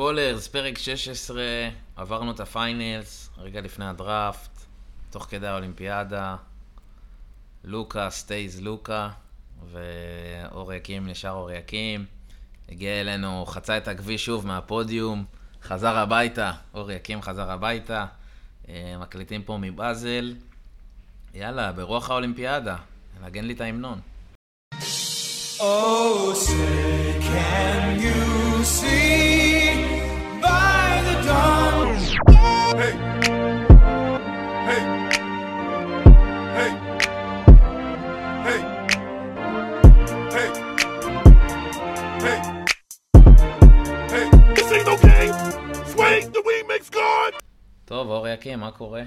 בולרס, פרק 16, עברנו את ה finals, רגע לפני הדראפט, תוך כדי האולימפיאדה. לוקה, stays לוקה, ואור יקים נשאר אור יקים. הגיע אלינו, חצה את הכביש שוב מהפודיום, חזר הביתה, אור יקים חזר הביתה. אה, מקליטים פה מבאזל. יאללה, ברוח האולימפיאדה, נגן לי את ההמנון. Oh, say can you see Hey! Hey! Hey! Hey! Hey! Hey! Hey! This ain't no game! Swing the weed makes God! טוב, אור יקים, מה קורה?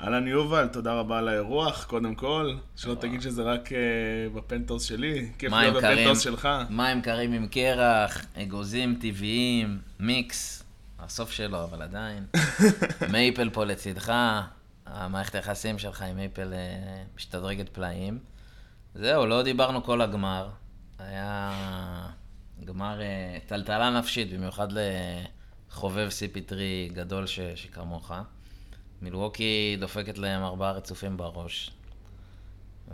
אהלן יובל, תודה רבה על האירוח, קודם כל. שלא תגיד שזה רק uh, בפנטוס שלי, כיף להיות בפנטוס שלך. מים קרים עם קרח, אגוזים טבעיים, מיקס, הסוף שלו, אבל עדיין. מייפל פה לצדך, המערכת היחסים שלך עם מייפל uh, משתדרגת פלאים. זהו, לא דיברנו כל הגמר. היה גמר uh, טלטלה נפשית, במיוחד לחובב CP3 גדול ש- שכמוך. מילווקי דופקת להם ארבעה רצופים בראש.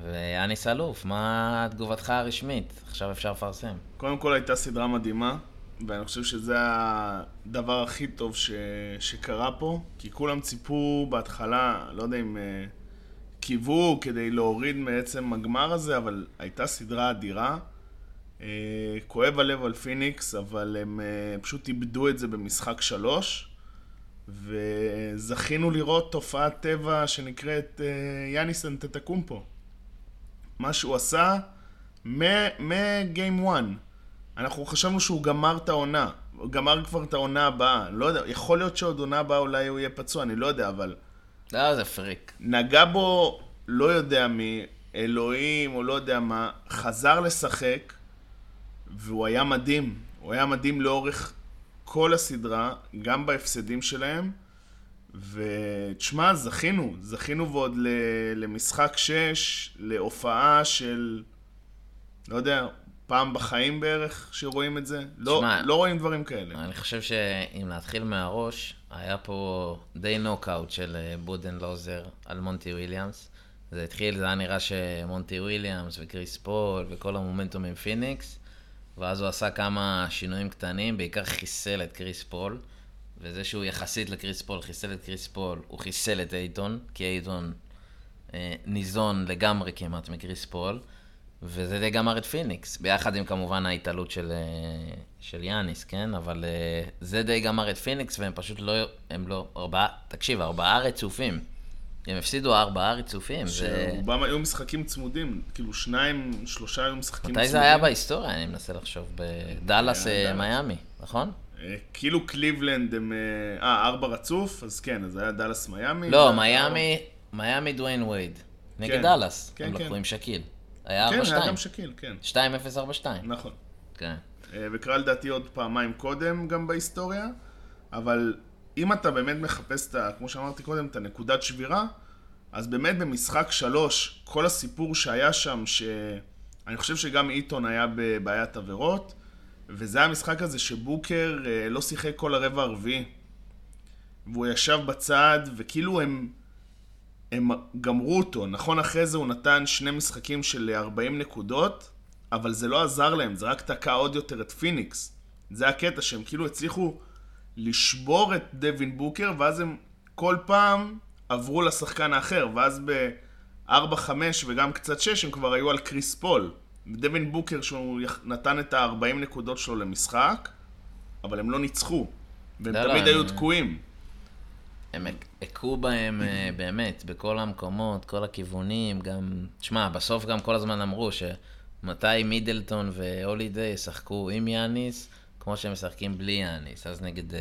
ויאניס אלוף, מה תגובתך הרשמית? עכשיו אפשר לפרסם. קודם כל הייתה סדרה מדהימה, ואני חושב שזה הדבר הכי טוב ש... שקרה פה, כי כולם ציפו בהתחלה, לא יודע אם uh, קיוו כדי להוריד מעצם הגמר הזה, אבל הייתה סדרה אדירה. Uh, כואב הלב על פיניקס, אבל הם uh, פשוט איבדו את זה במשחק שלוש. וזכינו לראות תופעת טבע שנקראת uh, יאניס אנטטקומפו. מה שהוא עשה מגיים 1. אנחנו חשבנו שהוא גמר את העונה. הוא גמר כבר את העונה הבאה. לא יודע, יכול להיות שעוד עונה הבאה אולי הוא יהיה פצוע, אני לא יודע, אבל... לא, זה פריק. נגע בו, לא יודע מי, אלוהים או לא יודע מה, חזר לשחק, והוא היה מדהים. הוא היה מדהים לאורך כל הסדרה, גם בהפסדים שלהם. ותשמע, זכינו, זכינו ועוד למשחק 6, להופעה של, לא יודע, פעם בחיים בערך שרואים את זה. לא, שמה, לא רואים דברים כאלה. אני חושב שאם להתחיל מהראש, היה פה די נוקאוט של אה, בודנהולזר על מונטי וויליאמס. זה התחיל, זה היה נראה שמונטי וויליאמס וקריס פול וכל המומנטום עם פיניקס. ואז הוא עשה כמה שינויים קטנים, בעיקר חיסל את קריס פול, וזה שהוא יחסית לקריס פול חיסל את קריס פול, הוא חיסל את אייטון, כי אייטון אה, ניזון לגמרי כמעט מקריס פול, וזה די גמר את פיניקס, ביחד עם כמובן ההתעלות של, אה, של יאניס, כן? אבל אה, זה די גמר את פיניקס, והם פשוט לא, הם לא, ארבעה, תקשיב, ארבעה רצופים. הם הפסידו ארבעה רצופים. שרובם היו משחקים צמודים, כאילו שניים, שלושה היו משחקים צמודים. מתי זה היה בהיסטוריה, אני מנסה לחשוב? בדאלאס אה, מיאמי, נכון? כאילו קליבלנד הם... אה, ארבע רצוף, אז כן, אז היה דאלאס מיאמי. לא, מיאמי, מיאמי דוויין וייד. נגד כן. דאלאס. הם כן. לקחו עם שקיל. היה 4-2. כן, היה גם שקיל, כן. 2-0-4-2. נכון. כן. וקרה לדעתי עוד פעמיים קודם גם בהיסטוריה, אבל אם אתה באמת מחפש, את, כמו שאמרתי קודם, את הנקודת שבירה, אז באמת במשחק שלוש, כל הסיפור שהיה שם, שאני חושב שגם איתון היה בבעיית עבירות, וזה המשחק הזה שבוקר אה, לא שיחק כל הרבע הרביעי. והוא ישב בצד, וכאילו הם, הם גמרו אותו. נכון, אחרי זה הוא נתן שני משחקים של 40 נקודות, אבל זה לא עזר להם, זה רק תקע עוד יותר את פיניקס. זה הקטע שהם כאילו הצליחו לשבור את דווין בוקר, ואז הם כל פעם עברו לשחקן האחר, ואז ב-4-5 וגם קצת 6 הם כבר היו על קריס פול. דווין בוקר שהוא נתן את ה-40 נקודות שלו למשחק, אבל הם לא ניצחו, והם תמיד היו. תקועים. הם הכו בהם אה, באמת, בכל המקומות, כל הכיוונים, גם... תשמע, בסוף גם כל הזמן אמרו שמתי מידלטון והולידיי ישחקו עם יאניס, כמו שהם משחקים בלי יאניס, אז נגד אה,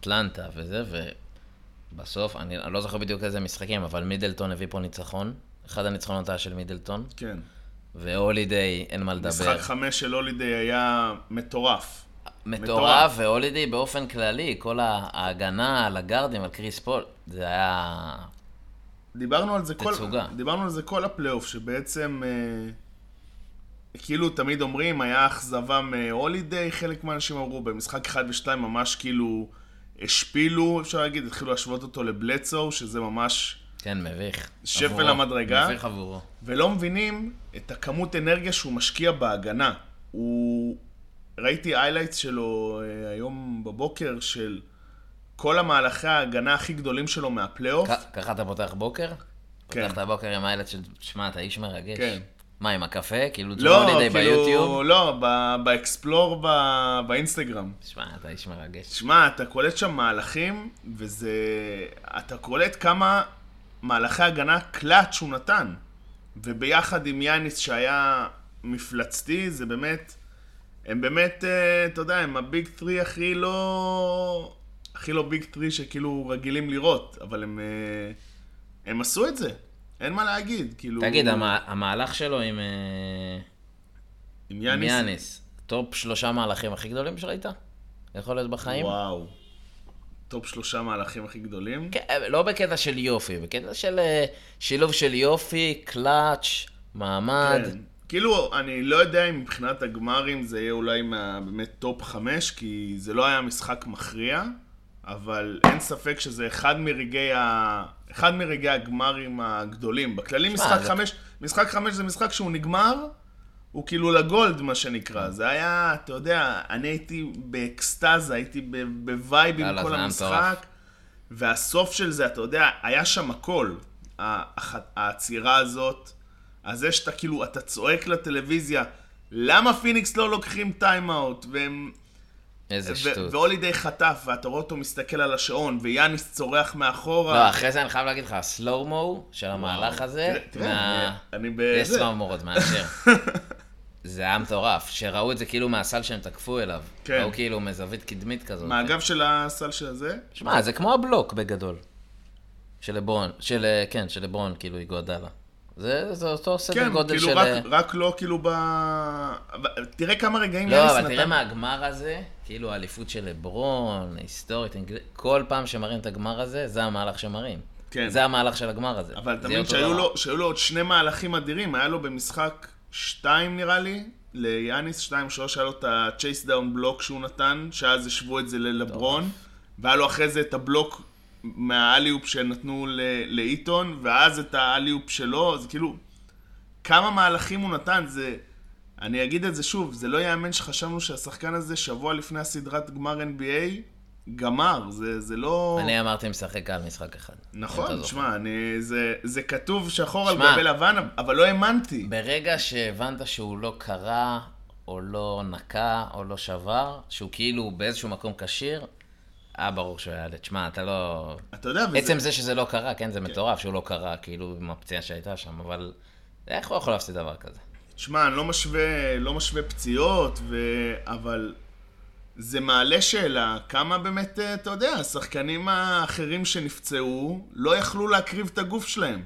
אטלנטה וזה, ובסוף, אני, אני לא זוכר בדיוק איזה משחקים, אבל מידלטון הביא פה ניצחון, אחד הניצחונות היה של מידלטון. כן. והולידיי, אין מה לדבר. משחק חמש של הולידיי היה מטורף. מטורף, והולידיי באופן כללי, כל ההגנה על הגארדים, על קריס פול, זה היה... דיברנו על זה תצוגה. כל, דיברנו על זה כל הפלייאוף, שבעצם... אה, כאילו תמיד אומרים, היה אכזבה מהולידיי, חלק מהאנשים אמרו, במשחק 1 ו-2 ממש כאילו השפילו, אפשר להגיד, התחילו להשוות אותו לבלדסו, שזה ממש כן, מביך. שפל עבורו. המדרגה. מביך עבורו. ולא מבינים את הכמות אנרגיה שהוא משקיע בהגנה. הוא... ראיתי highlights שלו אה, היום בבוקר של כל המהלכי ההגנה הכי גדולים שלו מהפלייאוף. ככה אתה פותח בוקר? כן. פותח את הבוקר עם highlight של... שמע, אתה איש מרגש. כן. מה, עם הקפה? כאילו לא, הולידיי כאילו, ביוטיוב? לא, ב- ב explore ב- באינסטגרם. שמע, אתה איש מרגש. שמע, אתה קולט שם מהלכים, וזה... אתה קולט כמה מהלכי הגנה קלאץ' הוא נתן. וביחד עם יאניס שהיה מפלצתי, זה באמת... הם באמת, אה, אתה יודע, הם ה big three הכי לא... הכי לא big three שכאילו רגילים לראות, אבל הם... אה, הם עשו את זה. אין מה להגיד, כאילו... תגיד, המה- המהלך שלו עם אה, עם עם יאניס... יאניס, top שלושה מהלכים הכי גדולים שראית? יכול להיות בחיים? וואו. top שלושה מהלכים הכי גדולים. כן, לא בקטע של יופי, בקטע של שילוב של יופי, קלאץ', מעמד. כן. כאילו, אני לא יודע אם מבחינת הגמרים זה יהיה אולי מה, באמת top חמש, כי זה לא היה משחק מכריע, אבל אין ספק שזה אחד מרגעי, ה... אחד מרגעי הגמרים הגדולים. בכללי משחק זה- חמש, משחק חמש זה משחק שהוא נגמר, הוא כאילו ל gold, מה שנקרא. זה היה, אתה יודע, אני הייתי באקסטזה, הייתי ב vibe עם כל המשחק. והסוף של זה, אתה יודע, היה שם הכל. העצירה הזאת, הזה שאתה כאילו, אתה צועק לטלוויזיה, למה פיניקס לא לוקחים time-out? והם... איזה ו- שטות. והולידיי חטף, ואתה רואה אותו מסתכל על השעון, ויאניס צורח מאחורה. לא, אחרי זה אני חייב להגיד לך, ה slow-mo של המהלך הזה, מה... אני יש בזה. צמרמורת מאשר. זה היה מטורף, שראו את זה כאילו מהסל שהם תקפו אליו. כן. ראו כאילו מזווית קדמית כזאת. מהגב של הסל של הזה? שמע, זה כמו הבלוק בגדול. של לברון, של, כן, של לברון, כאילו, איגודלה. זה, זה אותו סדר כן, גודל כאילו של... רק, אה, רק לא כאילו ב... תראה כמה רגעים לא, אבל נתן. תראה מהגמר הזה, כאילו האליפות של לברון, היסטורית, אנגל- כל פעם שמראים את הגמר הזה, זה המהלך שמראים. כן. זה המהלך של הגמר הזה. אבל אותו שהיו דבר. לו, שהיו לו עוד שני מהלכים אדירים, היה לו במשחק שתיים נראה לי, ליאניס, שתיים, שלוש, היה לו את ה-chase down בלוק שהוא נתן, שאז השוו את זה ללברון, והיה לו אחרי זה את הבלוק מהאליופ שנתנו ל- לאיטון, ואז את האליופ שלו, זה כאילו, כמה מהלכים הוא נתן, זה... אני אגיד את זה שוב, זה לא ייאמן שחשבנו שהשחקן הזה שבוע לפני הסדרת גמר NBA גמר, זה, זה לא... אני אמרתי משחק על משחק אחד. נכון. תשמע, אני, זה, זה כתוב שחור על שמע, גבי לבן, אבל לא האמנתי. ברגע שהבנת שהוא לא קרא, או לא נקע, או לא שבר, שהוא כאילו באיזשהו מקום כשיר, היה ברור שהוא יעלה. תשמע, אתה לא... אתה יודע, וזה... עצם זה שזה לא קרה, כן, זה מטורף שהוא לא קרה, כאילו, עם הפציעה שהייתה שם, אבל איך הוא יכול להפסיד דבר כזה? תשמע, אני לא משווה, לא משווה פציעות, ו... אבל זה מעלה שאלה, כמה באמת, אה, אתה יודע, השחקנים האחרים שנפצעו לא יכלו להקריב את הגוף שלהם.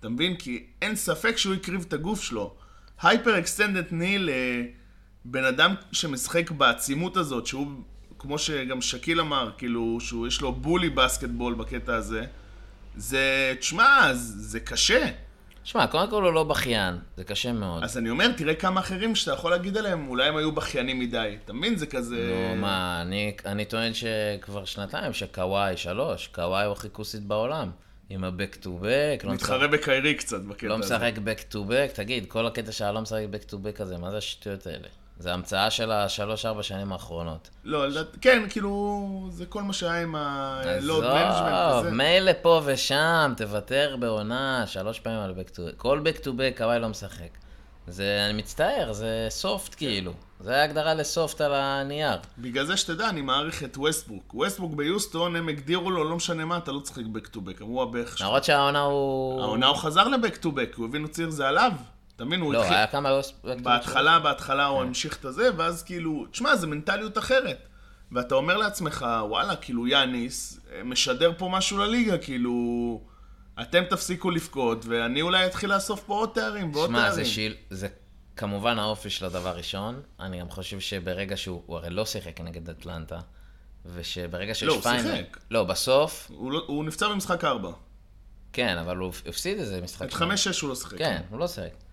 אתה מבין? כי אין ספק שהוא הקריב את הגוף שלו. hyperextended knee לבן אדם שמשחק בעצימות הזאת, שהוא, כמו שגם שקיל אמר, כאילו, שהוא יש לו bully basketball בקטע הזה, זה, תשמע, זה, קשה. שמע, קודם כל הוא לא בכיין, זה קשה מאוד. אז אני אומר, תראה כמה אחרים שאתה יכול להגיד עליהם, אולי הם היו בכיינים מדי. אתה מבין? זה כזה... נו, מה, אני, אני טוען שכבר שנתיים שקוואי שלוש, קוואי הוא הכי כוסית בעולם. עם ה-back to back, לא מתחרה בקיירי קצת בקטע לא הזה. משחק back to back, תגיד, כל הקטע שהיה לא משחק back to back הזה, מה זה השטויות האלה? זה המצאה של השלוש-ארבע שנים האחרונות. לא, לדעת- כן, כאילו, זה כל מה שהיה עם ה-load management עזוב. מילא פה ושם, תוותר בעונה, שלוש פעמים על back to back. כל back to back, קוואי לא משחק. זה, אני מצטער, זה סופט כאילו. זה ההגדרה לסופט על הנייר. בגלל זה שתדע, אני מעריך את ווסטבוק. ווסטבוק ביוסטון, הם הגדירו לו, לא משנה מה, אתה לא תשחק back to back. אמרו הבערך שלך. למרות שהעונה הוא... העונה הוא חזר ל-back to back, הוא הבין, הוא ציר זה עליו. אתה מבין? הוא לא, התחיל... היה כמה... to back בהתחלה, בהתחלה כן. הוא המשיך את הזה, ואז כאילו, תשמע, זה מנטליות אחרת. ואתה אומר לעצמך, וואלה, כאילו, יאניס אה, משדר פה משהו לליגה, כאילו, אתם תפסיקו לבכות, ואני אולי אתחיל לאסוף פה עוד תארים ועוד שמע, תארים. זה שיל... זה כמובן האופי של הדבר ראשון. אני גם חושב שברגע שהוא... הוא הרי לא שיחק נגד אטלנטה. ושברגע שיש לא, הוא. שיחק. לא, בסוף, הוא, לא, הוא נפצע במשחק 4. כן, אבל הוא הפסיד איזה משחק. את שם. 5-6 הוא לא שיחק. כן, הוא לא שיחק.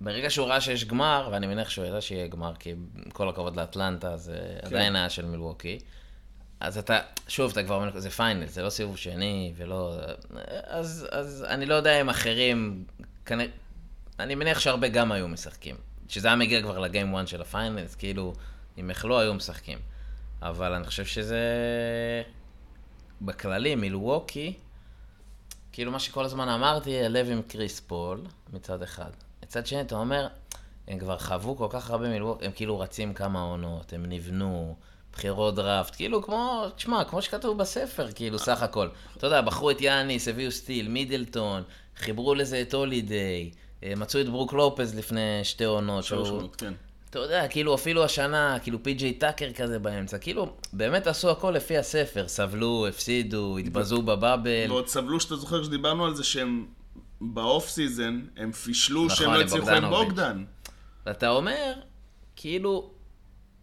ברגע שהוא ראה שיש גמר, ואני מניח שהוא ידע שיהיה גמר, כי כל הכבוד לאטלנטה, זה כן. עדיין היה של מילווקי. אז אתה, שוב, אתה כבר אומר, זה final, זה לא סיבוב שני, ולא... אז, אז אני לא יודע אם אחרים, כנראה, אני מניח שהרבה גם היו משחקים. שזה היה מגיע כבר ל game 1 של ה final, אז כאילו, אם לא היו משחקים. אבל אני חושב שזה... בכללי, מילווקי, כאילו מה שכל הזמן אמרתי, הלב עם קריס פול, מצד אחד. מצד שני, אתה אומר, הם כבר חוו כל כך הרבה מילווקי, הם כאילו רצים כמה עונות, הם נבנו, בחירות דראפט, כאילו כמו, תשמע, כמו שכתוב בספר, כאילו, סך הכל. אתה יודע, בחרו את יאניס, הביאו steal, מידלטון, חיברו לזה את הולידיי, אה, מצאו את ברוק לופז לפני שתי עונות. שלוש עונות, כן. אתה יודע, כאילו אפילו השנה, כאילו פי.ג'יי טאקר כזה באמצע, כאילו, באמת עשו הכל לפי הספר, סבלו, הפסידו, התבזו ב bubble. ועוד סבלו, שאתה זוכר שדיברנו על זה שהם ב off season, הם פישלו נכון, שהם לא הצליחו עם בוגדן. ואתה אומר, כאילו,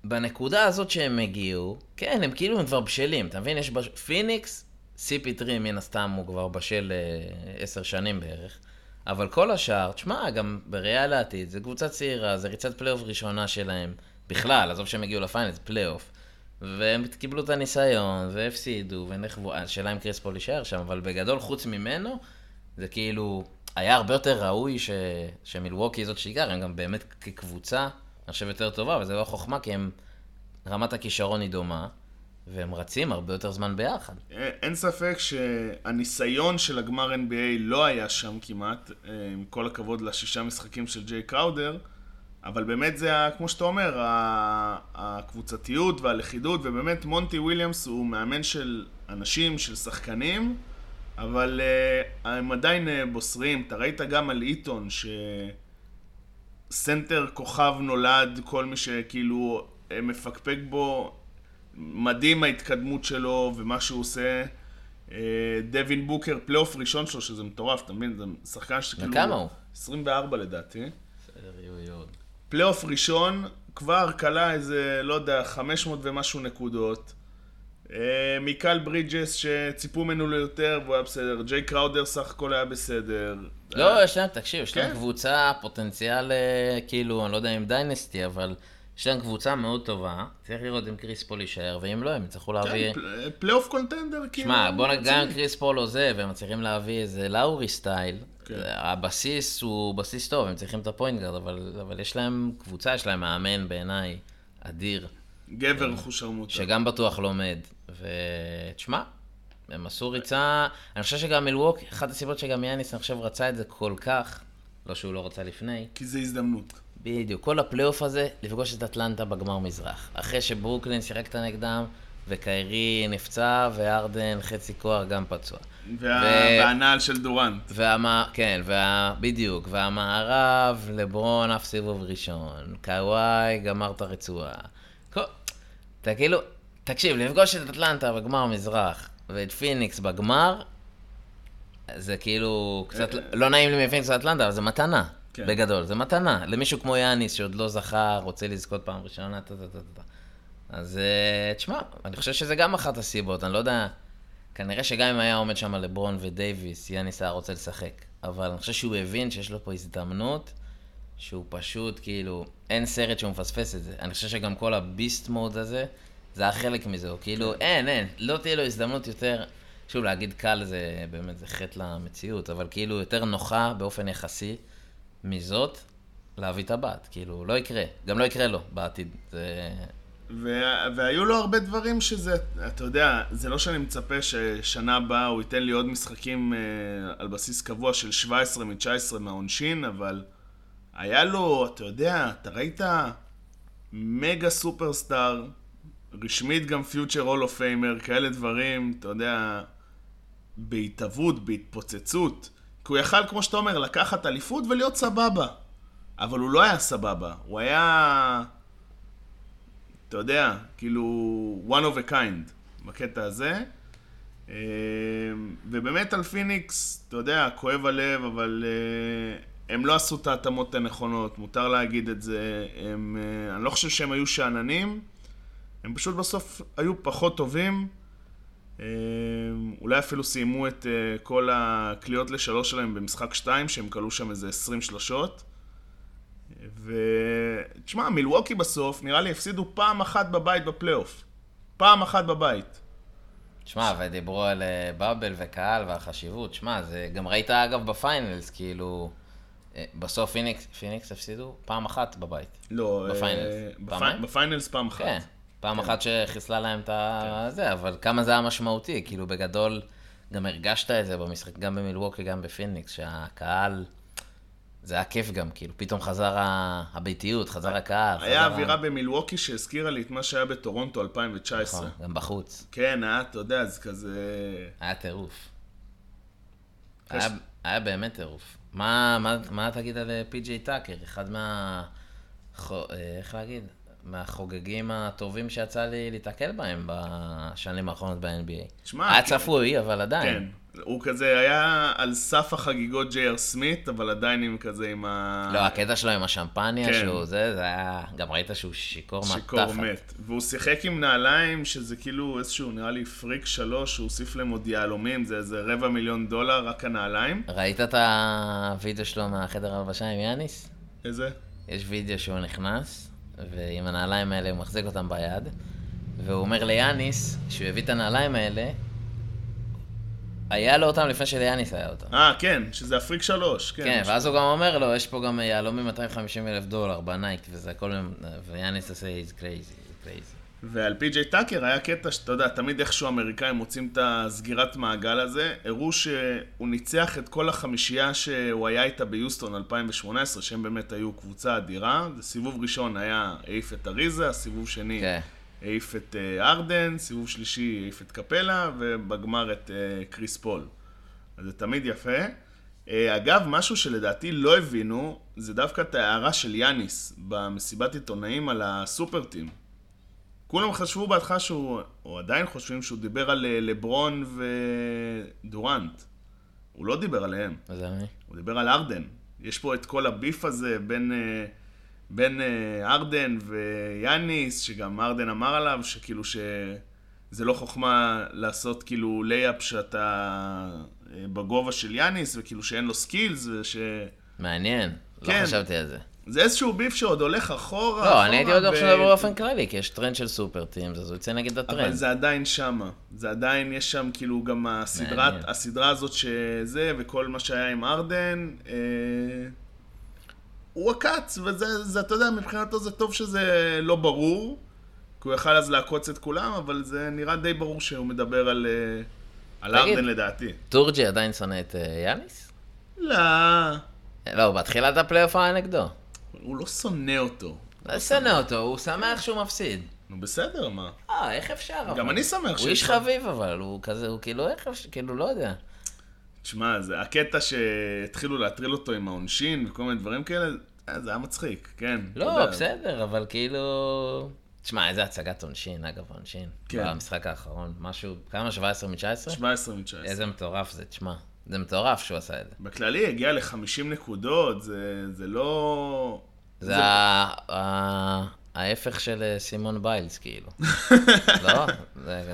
בנקודה הזאת שהם הגיעו, כן, הם כאילו הם כבר בשלים, אתה מבין? יש בש... פיניקס, CP3 מן הסתם הוא כבר בשל אה, עשר שנים בערך. אבל כל השאר, תשמע, גם בראייה לעתיד, זה קבוצה צעירה, זה ריצת פלייאוף ראשונה שלהם. בכלל, עזוב שהם הגיעו ל final, זה פלייאוף. והם קיבלו את הניסיון, והפסידו, ונכוו, השאלה אם קריס פול יישאר שם, אבל בגדול, חוץ ממנו, זה כאילו, היה הרבה יותר ראוי ש... שמילווקי זאת שתיקח, הם גם באמת כקבוצה, אני חושב יותר טובה, וזה לא חוכמה, כי הם, רמת הכישרון היא דומה. והם רצים הרבה יותר זמן ביחד. אין ספק שהניסיון של הגמר NBA לא היה שם כמעט, אה, עם כל הכבוד לשישה משחקים של ג'יי קראודר, אבל באמת זה, כמו שאתה אומר, הקבוצתיות והלכידות, ובאמת מונטי וויליאמס הוא מאמן של אנשים, של שחקנים, אבל uh, הם עדיין uh, בוסרים. אתה ראית גם על איתון, שסנטר כוכב נולד, כל מי שכאילו מפקפק בו, מדהים ההתקדמות שלו ומה שהוא עושה. אה, דווין בוקר, פלייאוף ראשון שלו, שזה מטורף, אתה מבין? זה שחקן שכאילו... וכמה הוא? 24 לדעתי. בסדר, יהיו יהיו עוד. פלייאוף ראשון, כבר קלע איזה, לא יודע, 500 ומשהו נקודות. אה, מיקל ברידג'ס שציפו ממנו ליותר והוא היה בסדר. ג'יי קראודר סך הכל היה בסדר. לא, יש להם, תקשיב, יש להם כן. קבוצה, פוטנציאל, אה, כאילו, אני לא יודע אם dynasty, אבל... יש להם קבוצה מאוד טובה, צריך לראות אם קריס פול יישאר, ואם לא, הם יצטרכו להביא... כן, פלייאוף contender, כאילו... שמע, בוא נגיד, גם אם קריס פול עוזב, והם צריכים להביא איזה לאורי style, כן. הבסיס הוא בסיס טוב, הם צריכים את ה point guard, אבל, אבל יש להם קבוצה, יש להם מאמן בעיניי אדיר. גבר אחושרמוטה. שגם בטוח לומד. ותשמע, הם עשו ריצה, אני חושב שגם מילווקי, אחת הסיבות שגם יאניס, אני חושב, רצה את זה כל כך, לא שהוא לא רצה לפני. כי זה הזדמנות. בדיוק. כל הפלייאוף הזה, לפגוש את אטלנטה בגמר מזרח. אחרי שברוקלין שיחקת נגדם, וקיירי נפצע, וארדן חצי כוח גם פצוע. וה... ו... והנעל של דורנט. והמה... כן, וה... בדיוק. והמערב, לברון אף סיבוב ראשון. קוואי קרע את הרצועה. כל... אתה כאילו, תקשיב, לפגוש את אטלנטה בגמר מזרח, ואת פיניקס בגמר, זה כאילו קצת, אה, לא נעים לי מפיניקס ואטלנטה, אבל זה מתנה. כן. בגדול, זה מתנה. למישהו כמו יאניס שעוד לא זכה, רוצה לזכות פעם ראשונה, טה טה טה טה. אז אה, תשמע, אני חושב שזה גם אחת הסיבות, אני לא יודע, כנראה שגם אם היה עומד שם לברון ודייוויס, יאניס היה רוצה לשחק. אבל אני חושב שהוא הבין שיש לו פה הזדמנות, שהוא פשוט, כאילו, אין סרט שהוא מפספס את זה. אני חושב שגם כל הביסט מוד הזה, זה היה חלק מזה, הוא כאילו, כן. אין, אין, לא תהיה לו הזדמנות יותר, שוב, להגיד קל זה באמת, זה חטא למציאות, אבל כאילו יותר נוחה באופן יחסי. מזאת להביא את הבת, כאילו, לא יקרה, גם לא יקרה לו בעתיד. זה... וה... והיו לו הרבה דברים שזה, אתה יודע, זה לא שאני מצפה ששנה הבאה הוא ייתן לי עוד משחקים אה, על בסיס קבוע של 17 מ-19 מהעונשין, אבל היה לו, אתה יודע, אתה ראית מגה סופרסטאר, רשמית גם future hall of famer, כאלה דברים, אתה יודע, בהתהוות, בהתפוצצות. כי הוא יכל, כמו שאתה אומר, לקחת אליפות ולהיות סבבה. אבל הוא לא היה סבבה, הוא היה... אתה יודע, כאילו, one of a kind בקטע הזה. אמ, ובאמת על פיניקס, אתה יודע, כואב הלב, אבל אה, הם לא עשו את ההתאמות הנכונות, מותר להגיד את זה. הם, אה, אני לא חושב שהם היו שאננים, הם פשוט בסוף היו פחות טובים. אמ, אולי אפילו סיימו את אה, כל הקליעות לשלוש שלהם במשחק שתיים, שהם קלעו שם איזה עשרים שלושות. ותשמע, מילווקי בסוף, נראה לי הפסידו פעם אחת בבית בפלייאוף. פעם אחת בבית. שמע, ודיברו על אה, bubble וקהל והחשיבות. שמע, זה גם ראית אגב ב finals, כאילו... אה, בסוף פיניקס, פיניקס הפסידו פעם אחת בבית. לא, ב finals. אה, בפי-? ב finals פעם אחת. כן, פעם אחת שחיסלה להם את ה... זה, אבל כמה זה היה משמעותי, כאילו בגדול, גם הרגשת את זה במשחק, גם במילווקי, גם בפיניקס, שהקהל, זה היה כיף גם, כאילו, פתאום חזר הביתיות, חזר הקהל. היה חזר ה- אווירה במילווקי שהזכירה לי את מה שהיה בטורונטו 2019. נכון, גם בחוץ. כן, היה, אתה יודע, זה כזה... היה טירוף. היה, באמת טירוף. מה, מה, מה תגיד על אה, פי.ג'יי טאקר? אחד מה... איך להגיד? מהחוגגים הטובים שיצא לי להתקל בהם בשנים האחרונות ב-NBA. שמע, היה כן. צפוי, אבל עדיין. כן. הוא כזה היה על סף החגיגות ג'ייר סמית, אבל עדיין עם כזה עם ה... לא, הקטע שלו עם השמפניה, כן. שהוא זה, זה היה... גם ראית שהוא שיכור מהתחת. שיכור מת. והוא שיחק עם נעליים, שזה כאילו איזשהו, נראה לי פריק שלוש, שהוא הוסיף להם עוד יהלומים, זה איזה רבע מיליון דולר, רק הנעליים. ראית את הוידאו שלו מהחדר הלבשה עם יאניס? איזה? יש וידאו שהוא נכנס, ועם הנעליים האלה הוא מחזיק אותם ביד, והוא אומר ליאניס, שהוא הביא את הנעליים האלה, היה לו אותם לפני שליאניס היה אותם. אה, כן, שזה הפריק שלוש. כן, כן, ואז הוא גם אומר לו, יש פה גם יהלומים 250 אלף דולר בנייק, וזה הכל, ויאניס עושה, he's crazy, he's crazy. ועל פי.ג'יי טאקר היה קטע שאתה יודע, תמיד איכשהו האמריקאים מוצאים את הסגירת מעגל הזה. הראו שהוא ניצח את כל החמישייה שהוא היה איתה ביוסטון 2018, שהם באמת היו קבוצה אדירה. סיבוב ראשון היה העיף את אריזה, סיבוב שני כן. העיף את אה, ארדן, סיבוב שלישי העיף את קפלה, ובגמר את אה, קריס פול. אז זה תמיד יפה. אה, אגב, משהו שלדעתי לא הבינו, זה דווקא את ההערה של יאניס במסיבת עיתונאים על הסופרטים. כולם חשבו בהתחלה שהוא, או עדיין חושבים שהוא דיבר על אה, לברון ודורנט. הוא לא דיבר עליהם, וזה מי? הוא דיבר על ארדן. יש פה את כל הביף הזה בין, אה, בין אה, ארדן ויאניס, שגם ארדן אמר עליו, שכאילו שזה לא חוכמה לעשות כאילו layup שאתה בגובה של יאניס, וכאילו שאין לו skills, וש... מעניין, כן. לא חשבתי על זה. זה איזשהו beef שעוד הולך אחורה, לא, אני הייתי בטוח ו- שזה באופן כללי, כי יש טרנד של super teams, אז הוא יצא נגד אבל הטרנד. זה עדיין שמה. זה עדיין, יש שם כאילו גם הסדרת. הסדרה הזאת שזה, וכל מה שהיה עם ארדן, אה, הוא עקץ, וזה, זה, אתה יודע, מבחינתו זה טוב שזה לא ברור, כי הוא יכל אז לעקוץ את כולם, אבל זה נראה די ברור שהוא מדבר על, אה, על תגיד. ארדן לדעתי. טורג'י עדיין שונא את אה, יאניס? לא, לא, בתחילת הפלייאוף היה נגדו. הוא לא שונא אותו. לא שונא אותו, הוא שמח שהוא מפסיד. נו בסדר, מה? אה, איך אפשר? גם אני שמח הוא איש חביב, אבל הוא כזה, הוא כאילו, איך אפשר, כאילו, לא יודע. תשמע, זה הקטע שהתחילו להטריל אותו עם העונשין וכל מיני דברים כאלה, אה, זה היה מצחיק, כן. לא. בסדר, אבל כאילו... תשמע, איזה הצגת עונשין, אגב, עונשין. כן. במשחק האחרון, משהו, כמה? 17 מ-19? 17 מ-19. איזה מטורף זה, תשמע. זה מטורף שהוא עשה את זה. בכללי הגיע ל-50 נקודות, זה, זה לא... זה ההפך של אה, סימון ביילס, כאילו. לא?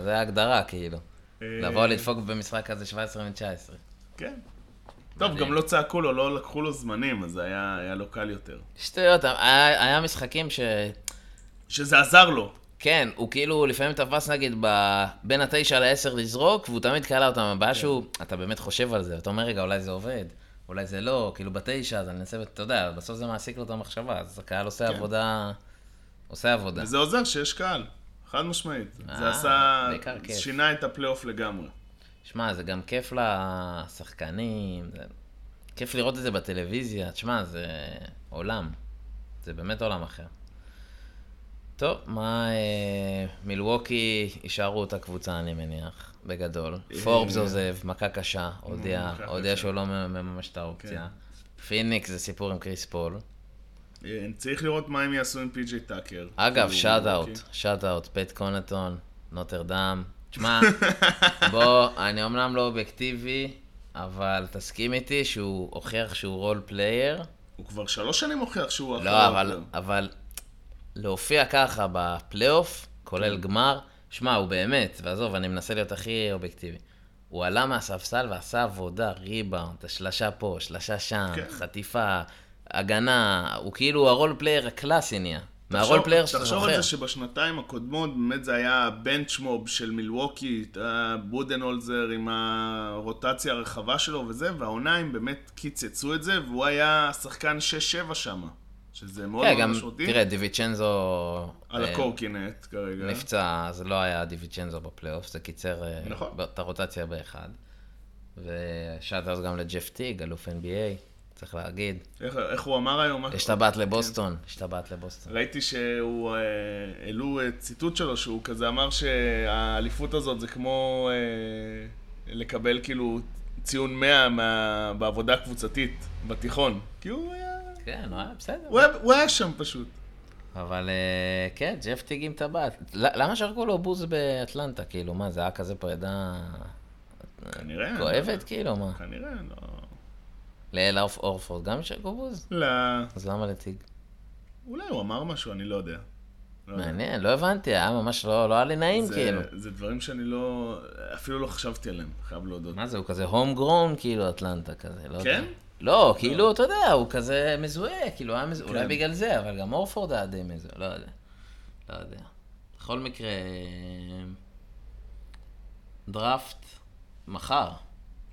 זה ההגדרה, כאילו. אה, לבוא לדפוק במשחק הזה 17 מ-19. כן. טוב. גם לא צעקו לו, לא לקחו לו זמנים, אז זה היה, לו קל יותר. שטויות, היה היה משחקים ש... שזה עזר לו. כן, הוא כאילו לפעמים תפס נגיד ב... בין התשע לעשר לזרוק, והוא תמיד קלע אותם. הבעיה שהוא, אתה באמת חושב על זה, אתה אומר, רגע, אולי זה עובד, אולי זה לא, כאילו בתשע, אז אני אנסה, אתה יודע, בסוף זה מעסיק לו את המחשבה, אז הקהל עושה כן. עבודה, עושה עבודה. וזה עוזר שיש קהל, חד משמעית. אה, זה עשה... שינה את הפלייאוף לגמרי. שמע, זה גם כיף לשחקנים, זה... כיף לראות את זה בטלוויזיה, תשמע, זה עולם, זה באמת עולם אחר. טוב, מה, אה, מילווקי יישארו אותה קבוצה, אני מניח, בגדול. פורבס עוזב, מכה קשה, הודיע, מכה הודיע. שהוא לא מממש את האופציה. פיניקס זה סיפור עם קריס פול. אה, צריך לראות מה הם יעשו עם פי.ג'יי טאקר. אגב, shout. out, shout out, פט קונאטון, נוטרדם. תשמע, בוא, אני אמנם לא אובייקטיבי, אבל תסכים איתי שהוא הוכיח שהוא role player. הוא כבר שלוש שנים הוכיח שהוא אחלה לא, אבל. אבל להופיע ככה בפלייאוף, כולל גמר, שמע, הוא באמת, ועזוב, אני מנסה להיות הכי אובייקטיבי. הוא עלה מהספסל ועשה עבודה, ריבאונד, השלשה פה, שלשה שם, כן. חטיפה, הגנה, הוא כאילו ה role player הקלאסי נהיה. מה role player שאתה תחשוב על זוכר. זה שבשנתיים הקודמות באמת זה היה bench mob של מילווקי, את הבודנהולזר עם הרוטציה הרחבה שלו וזה, והעונה הם באמת קיצצו את זה, והוא היה שחקן 6-7 שם, שזה מאוד כן, מאוד משמעותי. תראה, דיוויצ'נזו... על אה, הקורקינט כרגע. נפצע, זה לא היה דיוויצ'נזו בפלייאוף, זה קיצר אה, נכון. את הרוטציה באחד. ושאטרס גם לג'ף טיג, אלוף NBA, צריך להגיד. איך, איך הוא אמר היום? השתבט לבוסטון, השתבט לבוסטון. ראיתי שהוא, אה, העלו ציטוט שלו, שהוא כזה אמר שהאליפות הזאת זה כמו לקבל כאילו ציון 100 מה, בעבודה קבוצתית בתיכון. כי הוא היה, כן, הוא היה בסדר. הוא היה, שם פשוט. אבל אה, כן, ג'ף טיג עם טבעת. למה שרקו לו בוז באטלנטה? כאילו, מה, זה היה כזה פרידה כנראה. כואבת, כאילו, מה? כנראה, לא. לאל אורפ- אורפורד גם שרקו בוז? לא. אז למה לטיג? אולי הוא אמר משהו, אני לא יודע. לא. מעניין, לא הבנתי, היה ממש לא לא היה לי נעים, זה, כאילו. זה דברים שאני לא, אפילו לא חשבתי עליהם, חייב להודות. מה זה, הוא כזה הום גרון, כאילו, אטלנטה כזה, לא יודע. כן? לא, כאילו, אתה יודע, הוא כזה מזוהה, כאילו, היה מזוהה, אולי כן. בגלל זה, אבל גם אורפורד היה די מזוהה, לא יודע. לא יודע. בכל מקרה, דראפט, מחר.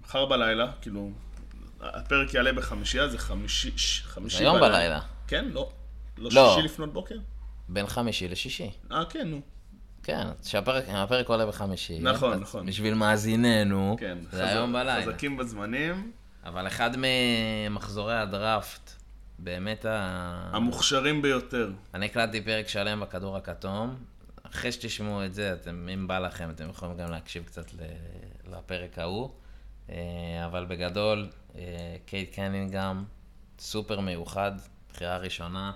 מחר בלילה, כאילו, הפרק יעלה בחמישייה, זה חמישי, חמישי היום בלילה. כן, לא. לא לא. שישי לפנות בוקר? בין חמישי לשישי. אה, כן, נו. כן, שהפרק הפרק עולה בחמישי. נכון, נכון. בשביל מאזיננו, כן. זה חזק- היום בלילה. חזקים בזמנים, אבל אחד ממחזורי הדראפט, באמת ה... המוכשרים ביותר. אני הקלטתי פרק שלם בכדור הכתום. אחרי שתשמעו את זה, אתם, אם בא לכם, אתם יכולים גם להקשיב קצת לפרק ההוא. אה, אבל בגדול, אה, קייט קנינגהם, סופר מיוחד, בחירה ראשונה.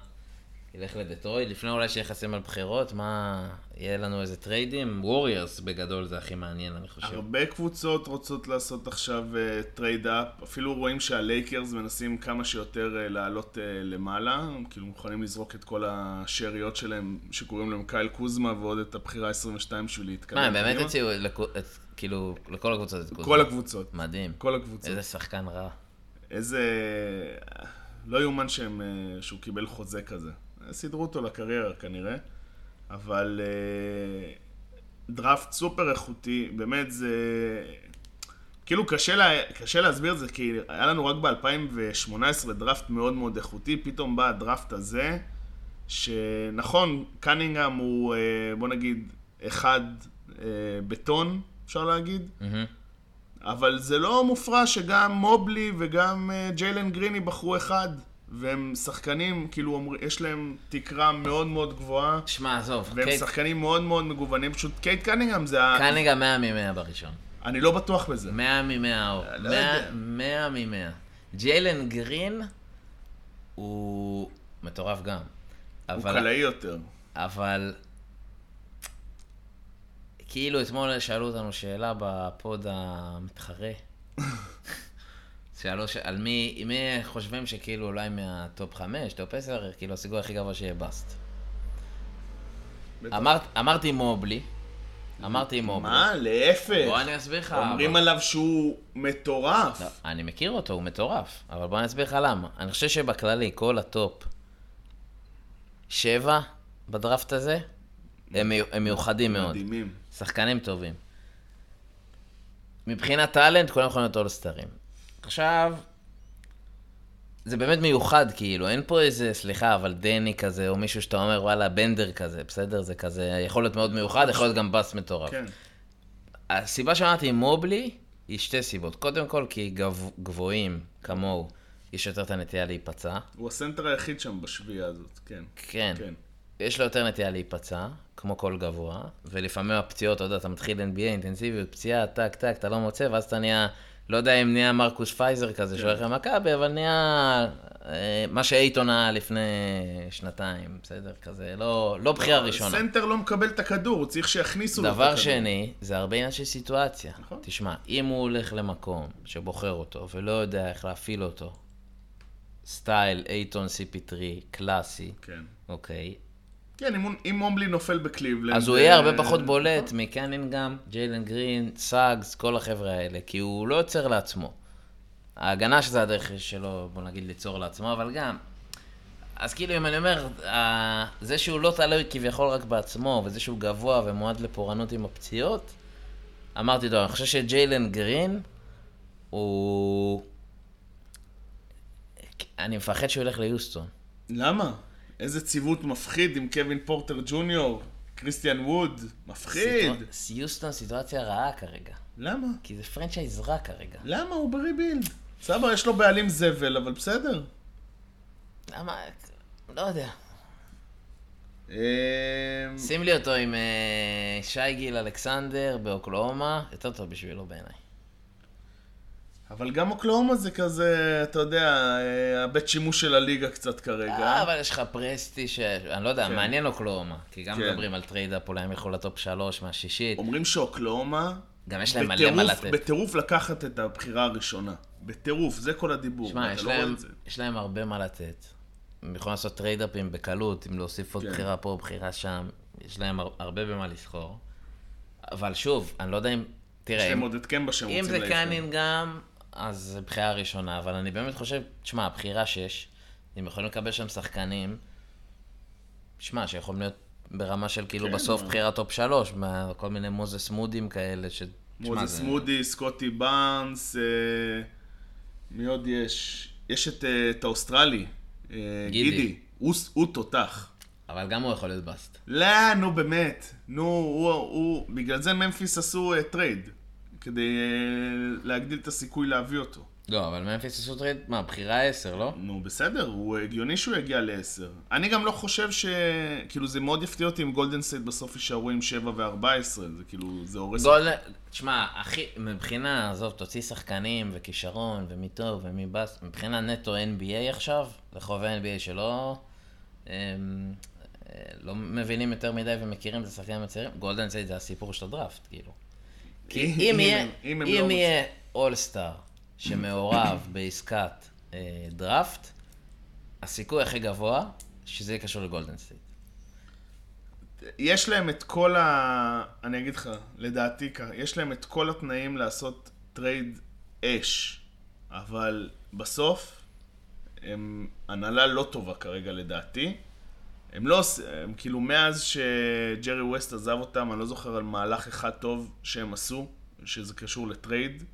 ילך לדטרויט, לפני אולי שיחסים על בחירות, מה, יהיה לנו איזה טריידים? ווריורס בגדול זה הכי מעניין, אני חושב. הרבה קבוצות רוצות לעשות עכשיו trade up, אפילו רואים שהלייקרס מנסים כמה שיותר uh, לעלות uh, למעלה, הם כאילו מוכנים לזרוק את כל השאריות שלהם, שקוראים להם קייל קוזמה, ועוד את הבחירה 22 בשביל להתקדם. מה, הם באמת. הציעו, כאילו, לכל הקבוצות את קוזמה. כל הקבוצות, מדהים. כל הקבוצות. איזה שחקן רע. איזה... לא יאומן אה, שהוא קיבל חוזה כזה. סידרו אותו לקריירה כנראה, אבל אה, דראפט סופר איכותי, באמת זה... כאילו קשה, לה, קשה להסביר את זה, כי היה לנו רק ב-2018 דראפט מאוד מאוד איכותי, פתאום בא הדראפט הזה, שנכון, קנינגהם הוא, אה, בוא נגיד, אחד אה, בטון, אפשר להגיד, מהמם. אבל זה לא מופרע שגם מובלי וגם ג'יילן גריני בחרו אחד, והם שחקנים, כאילו, יש להם תקרה מאוד מאוד גבוהה, שמע, עזוב, והם קייט שחקנים מאוד מאוד מגוונים, פשוט קייט קנינגהם זה ה... קנינגהם 100 מ-100 בראשון. אני לא בטוח בזה. 100 מ-100 אור. לא 100 יודע. 100 מ-100. ג'יילן גרין הוא מטורף גם. הוא אבל, קלעי יותר. אבל כאילו אתמול שאלו אותנו שאלה בפוד המתחרה. שאלו ש... על מי, מי חושבים שכאילו אולי מהטופ 5, טופ 10, כאילו הסיכוי הכי גבוה שיהיה bust. אמר, אמרתי מובלי, אמרתי מובלי. מה? להפך. בוא אני אסביר לך. אומרים אבל- עליו שהוא מטורף. לא, אני מכיר אותו, הוא מטורף, אבל בוא אני אסביר לך למה. אני חושב שבכללי, כל הטופ שבע בדראפט הזה, הם, הם מיוחדים מאוד. מדהימים. שחקנים טובים. מבחינת טאלנט, כולם יכולים להיות אולסטרים. עכשיו, זה באמת מיוחד, כאילו, אין פה איזה, סליחה, אבל דני כזה, או מישהו שאתה אומר, וואלה, בנדר כזה, בסדר? זה כזה, יכול להיות מאוד מיוחד, יכול להיות גם בס מטורף. כן. הסיבה שאמרתי מובלי, היא שתי סיבות. קודם כל, כי גב... גבוהים כמוהו, יש יותר את הנטייה להיפצע. הוא הסנטר היחיד שם בשביעייה הזאת, כן. כן. כן. יש לו יותר נטייה להיפצע, כמו כל גבוה, ולפעמים הפציעות, אתה יודע, אתה מתחיל NBA, אינטנסיביות, פציעה, טק, טק, אתה לא מוצא, ואז אתה נהיה, לא יודע אם נהיה מרקוס פייזר כזה, שהולך למכבי, אבל נהיה אה, מה שאייטון היה לפני שנתיים, בסדר? כזה, לא, לא בחירה ראשונה. סנטר לא מקבל את הכדור, הוא צריך שיכניסו לו את הכדור. דבר שני, זה הרבה עניין של סיטואציה. נכון. תשמע, אם הוא הולך למקום שבוחר אותו ולא יודע איך להפעיל אותו, סטייל אייטון CP3, קלאסי, כן. אוקיי, כן, אם אם מובלי נופל בקליבלנד... אז הוא יהיה הרבה אה, פחות בולט מקנינגהם, ג'יילן גרין, סאגס, כל החבר'ה האלה, כי הוא לא יוצר לעצמו. ההגנה שזה הדרך שלו, בוא נגיד, ליצור לעצמו, אבל גם, אז כאילו, אם אני אומר, זה שהוא לא תלוי כביכול רק בעצמו, וזה שהוא גבוה ומועד לפורענות עם הפציעות, אמרתי לו, אני חושב שג'יילן גרין, הוא... אני מפחד שהוא ילך ליוסטון. למה? איזה ציוות מפחיד עם קווין פורטר ג'וניור, קריסטיאן ווד, מפחיד. סיטואצ- יוסטון סיטואציה רעה כרגע. למה? כי זה franchise רע כרגע. למה? הוא ב rebuild. סבא, יש לו בעלים זבל, אבל בסדר. למה? לא יודע. אמ, שים לי אותו עם אה, שיי גילג'ס אלכסנדר באוקלאומה, יותר טוב בשבילו בעיניי. אבל גם אוקלאומה זה כזה, אתה יודע, אה, הבית שימוש של הליגה קצת כרגע. אה, אבל יש לך פרסטי ש... אני לא יודע, כן. מעניין אוקלאומה. כי גם כן. מדברים על trade up, אולי הם ילכו לטופ שלוש מהשישית. אומרים שאוקלאומה, גם יש להם מלא מה לתת. בטירוף לקחת את הבחירה הראשונה. בטירוף, זה כל הדיבור. שמע, יש לא להם-. יש להם הרבה מה לתת. הם יכולים לעשות trade upים בקלות, אם להוסיף עוד כן. בחירה פה, בחירה שם. יש להם הר- הרבה במה לסחור. אבל שוב, אני לא יודע אם... יש תראה, להם אם- עוד את קמבה שהם אם זה גם, אז זה בחירה ראשונה, אבל אני באמת חושב, תשמע, הבחירה שש, הם יכולים לקבל שם שחקנים, שמע, שיכולים להיות ברמה של כאילו כן, בסוף מה. בחירה טופ שלוש, מה- כל מיני מוזס מודיס כאלה, ש... תשמע, מוזס זה- מודי, סקוטי בארנס, אה, מי עוד יש? יש את, אה, את האוסטרלי, אה, גידי. גידי. הוא, הוא תותח. אבל גם הוא יכול להיות bust. לא, נו באמת. נו, הוא, הוא, בגלל זה ממפיס עשו אה, trade. כדי אה, להגדיל את הסיכוי להביא אותו. לא, אבל ממפיס עשו trade, מה, בחירה עשר, לא? נו, בסדר, הוא הגיוני שהוא יגיע ל-10. אני גם לא חושב ש... כאילו, זה מאוד יפתיע אותי אם גולדן סטייט בסוף יישארו עם 7 ו-14. זה כאילו, זה הורס... גול... תשמע, אחי, מבחינה, עזוב, תוציא שחקנים וכישרון ומי טוב ומי bust, מבחינה נטו NBA עכשיו, לחובבי NBA שלא אמ, אה, לא מבינים יותר מדי ומכירים את השחקנים הצעירים, גולדן סטייט זה הסיפור של הדראפט, כאילו. כי אם- יהיה, אם אם לא יהיה all-star שמעורב בעסקת אה, דראפט, הסיכוי הכי גבוה שזה יהיה קשור לגולדן סטייט. יש להם את כל ה... אני אגיד לך, לדעתי ככה, יש להם את כל התנאים לעשות trade אש, אבל בסוף הם הנהלה לא טובה כרגע לדעתי. הם לא, הם כאילו מאז שג'רי ווסט עזב אותם, אני לא זוכר על מהלך אחד טוב שהם עשו, שזה קשור לטרייד.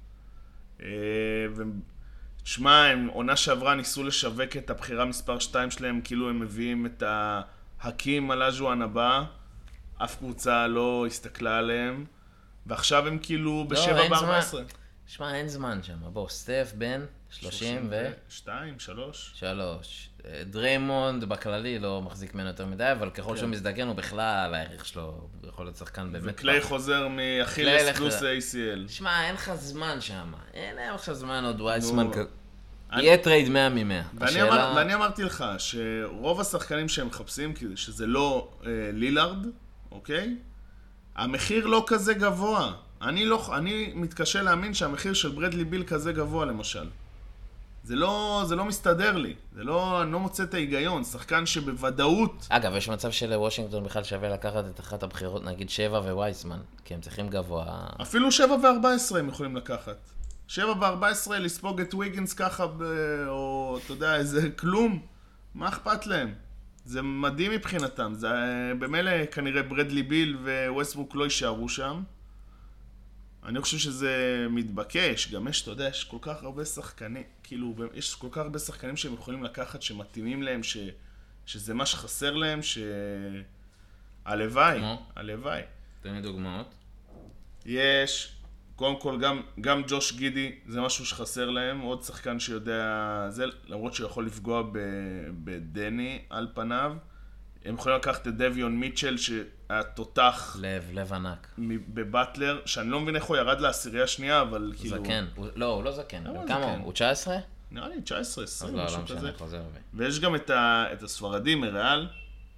אה, ושמע, הם עונה שעברה ניסו לשווק את הבחירה מספר 2 שלהם, כאילו הם מביאים את ההקים על אג'ואן הבא, אף קבוצה לא הסתכלה עליהם, ועכשיו הם כאילו לא, בשבע ב-14. שמע, אין זמן שם, בוא, סטף בן 30 ו... 2, 3. 3. דריימונד בכללי לא מחזיק ממנו יותר מדי, אבל ככל שהוא מזדקן הוא בכלל, הערך שלו יכול להיות שחקן באמת... וקליי. חוזר מ Achilles פלוס ACL. שמע, אין לך זמן שם. אין עכשיו זמן עוד וייסמן. כזה. יהיה trade 100 מ-100. ואני, אמר, ואני אמרתי לך שרוב השחקנים שהם מחפשים, שזה לא אה, לילארד, אוקיי? המחיר לא כזה גבוה. לא, אני מתקשה להאמין שהמחיר של ברדלי ביל כזה גבוה למשל. זה לא, זה לא מסתדר לי. זה לא, אני לא מוצא את ההיגיון. שחקן שבוודאות... אגב, יש מצב שלוושינגטון בכלל שווה לקחת את אחת הבחירות, נגיד שבע ווייסמן, כי הם צריכים גבוה. אפילו 7 ו-14 הם יכולים לקחת. 7 ו-14 לספוג את ויגנס ככה, ב... או אתה יודע, איזה כלום. מה אכפת להם? זה מדהים מבחינתם. זה אה, במילא כנראה ברדלי ביל וווסטברוק לא יישארו שם. אני חושב שזה מתבקש. גם יש, אתה יודע, יש כל כך הרבה שחקנים, כאילו, יש כל כך הרבה שחקנים שהם יכולים לקחת, שמתאימים להם, ש... שזה מה שחסר להם, ש... הלוואי, כמו? הלוואי. תן לי דוגמאות. יש, קודם כל גם, גם ג'וש גידי, זה משהו שחסר להם, עוד שחקן שיודע, זה, למרות שהוא יכול לפגוע ב, בדני על פניו. הם יכולים לקחת את דביון מיטשל, שהיה תותח לב, לב ענק. בבטלר, שאני לא מבין איך הוא ירד לעשירייה השנייה, אבל כאילו... זקן. הוא- לא, הוא לא זקן. כמה? הוא? הוא 19? נראה לי 19, 20, אז לא, משהו לא כזה. ויש גם את, ה, את הספרדי מריאל.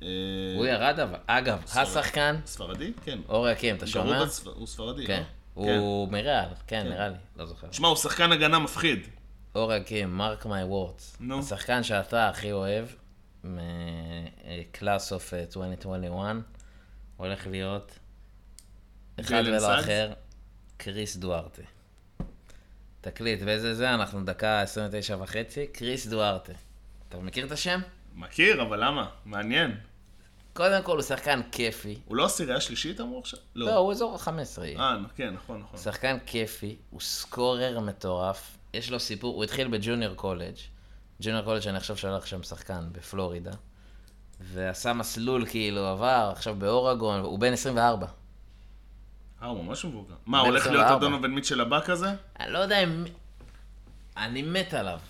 אה, הוא ירד אבל. אגב, השחקן, ספרדי? כן. אור יקים, אתה שומע? הוא ספרדי, כן. לא? הוא מריאל, כן, נראה לי, לא זוכר. שמע, הוא שחקן הגנה מפחיד. אור יקים, מרק מי וורדס. נו. השחקן שאתה הכי אוהב, מקלאס אוף 2021, הולך להיות אחד ולא? אחר, קריס דוארטה. תקליט, באיזה זה? אנחנו דקה 29 וחצי, קריס דוארטה. אתה מכיר את השם? מכיר, אבל למה? מעניין. קודם כל הוא שחקן כיפי. הוא לא עשירייה שלישית אמרו עכשיו? לא, הוא אזור ה-15 יהיה. אה, כן, נכון, נכון. שחקן כיפי, הוא סקורר מטורף. יש לו סיפור, הוא התחיל בג'וניור קולג'. ג'וניור קולג' אני חושב שהלך שם שחקן בפלורידה. ועשה מסלול כאילו, עבר, עכשיו באורגון, הוא בן 24. אה, הוא ממש מבוגר. מה, בן הולך להיות 24. הדונובין מיטשל הבא כזה? אני לא יודע אם... אני מת עליו.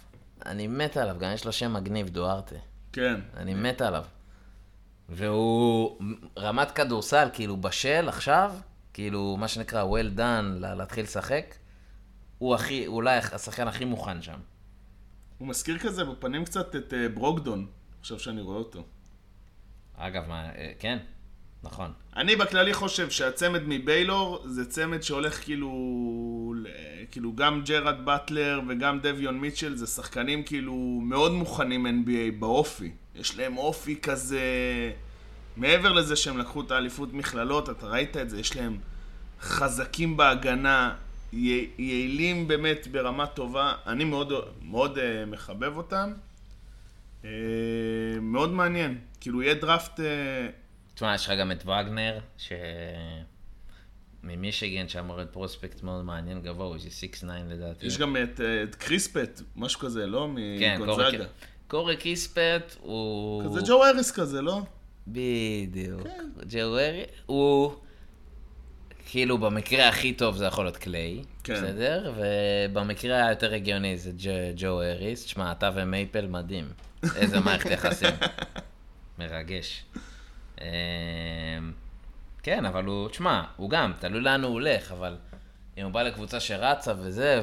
אני מת עליו, גם יש לו שם מגניב, דוארטה. כן. אני מת עליו. והוא רמת כדורסל, כאילו בשל עכשיו, כאילו מה שנקרא well done לה- להתחיל לשחק, הוא הכי, אולי השחקן הכי מוכן שם. הוא מזכיר כזה בפנים קצת את אה, ברוקדון, עכשיו שאני רואה אותו. אגב, מה, אה, כן, נכון. אני בכללי חושב שהצמד מביילור זה צמד שהולך כאילו, כאילו גם ג'רד באטלר וגם דביון מיטשל זה שחקנים כאילו מאוד מוכנים NBA באופי. יש להם אופי כזה, מעבר לזה שהם לקחו את האליפות מכללות, אתה ראית את זה, יש להם חזקים בהגנה, יעילים באמת ברמה טובה, אני מאוד, מאוד uh, מחבב אותם. Uh, מאוד מעניין, כאילו יהיה דראפט... Uh, תשמע, יש לך גם את וגנר, ש... ממישיגן, שאמור להיות פרוספקט מאוד מעניין, גבוה, הוא איזה 6-9 לדעתי. יש גם את, אה, את קריספט, משהו כזה, לא? כן, קורי, מגונזאגה. קיספט הוא... כזה ג'ו אריס כזה, לא? בדיוק. כן. ג'אוורי, הוא... כאילו במקרה הכי טוב זה יכול להיות קליי, כן. בסדר? ובמקרה היותר הגיוני זה ג'ו- ג'ו האריס. תשמע, אתה ומייפל מדהים. איזה מערכת יחסים. מרגש. אמ, כן, אבל הוא, תשמע, הוא גם, תלוי לאן הוא הולך, אבל אם הוא בא לקבוצה שרצה וזה,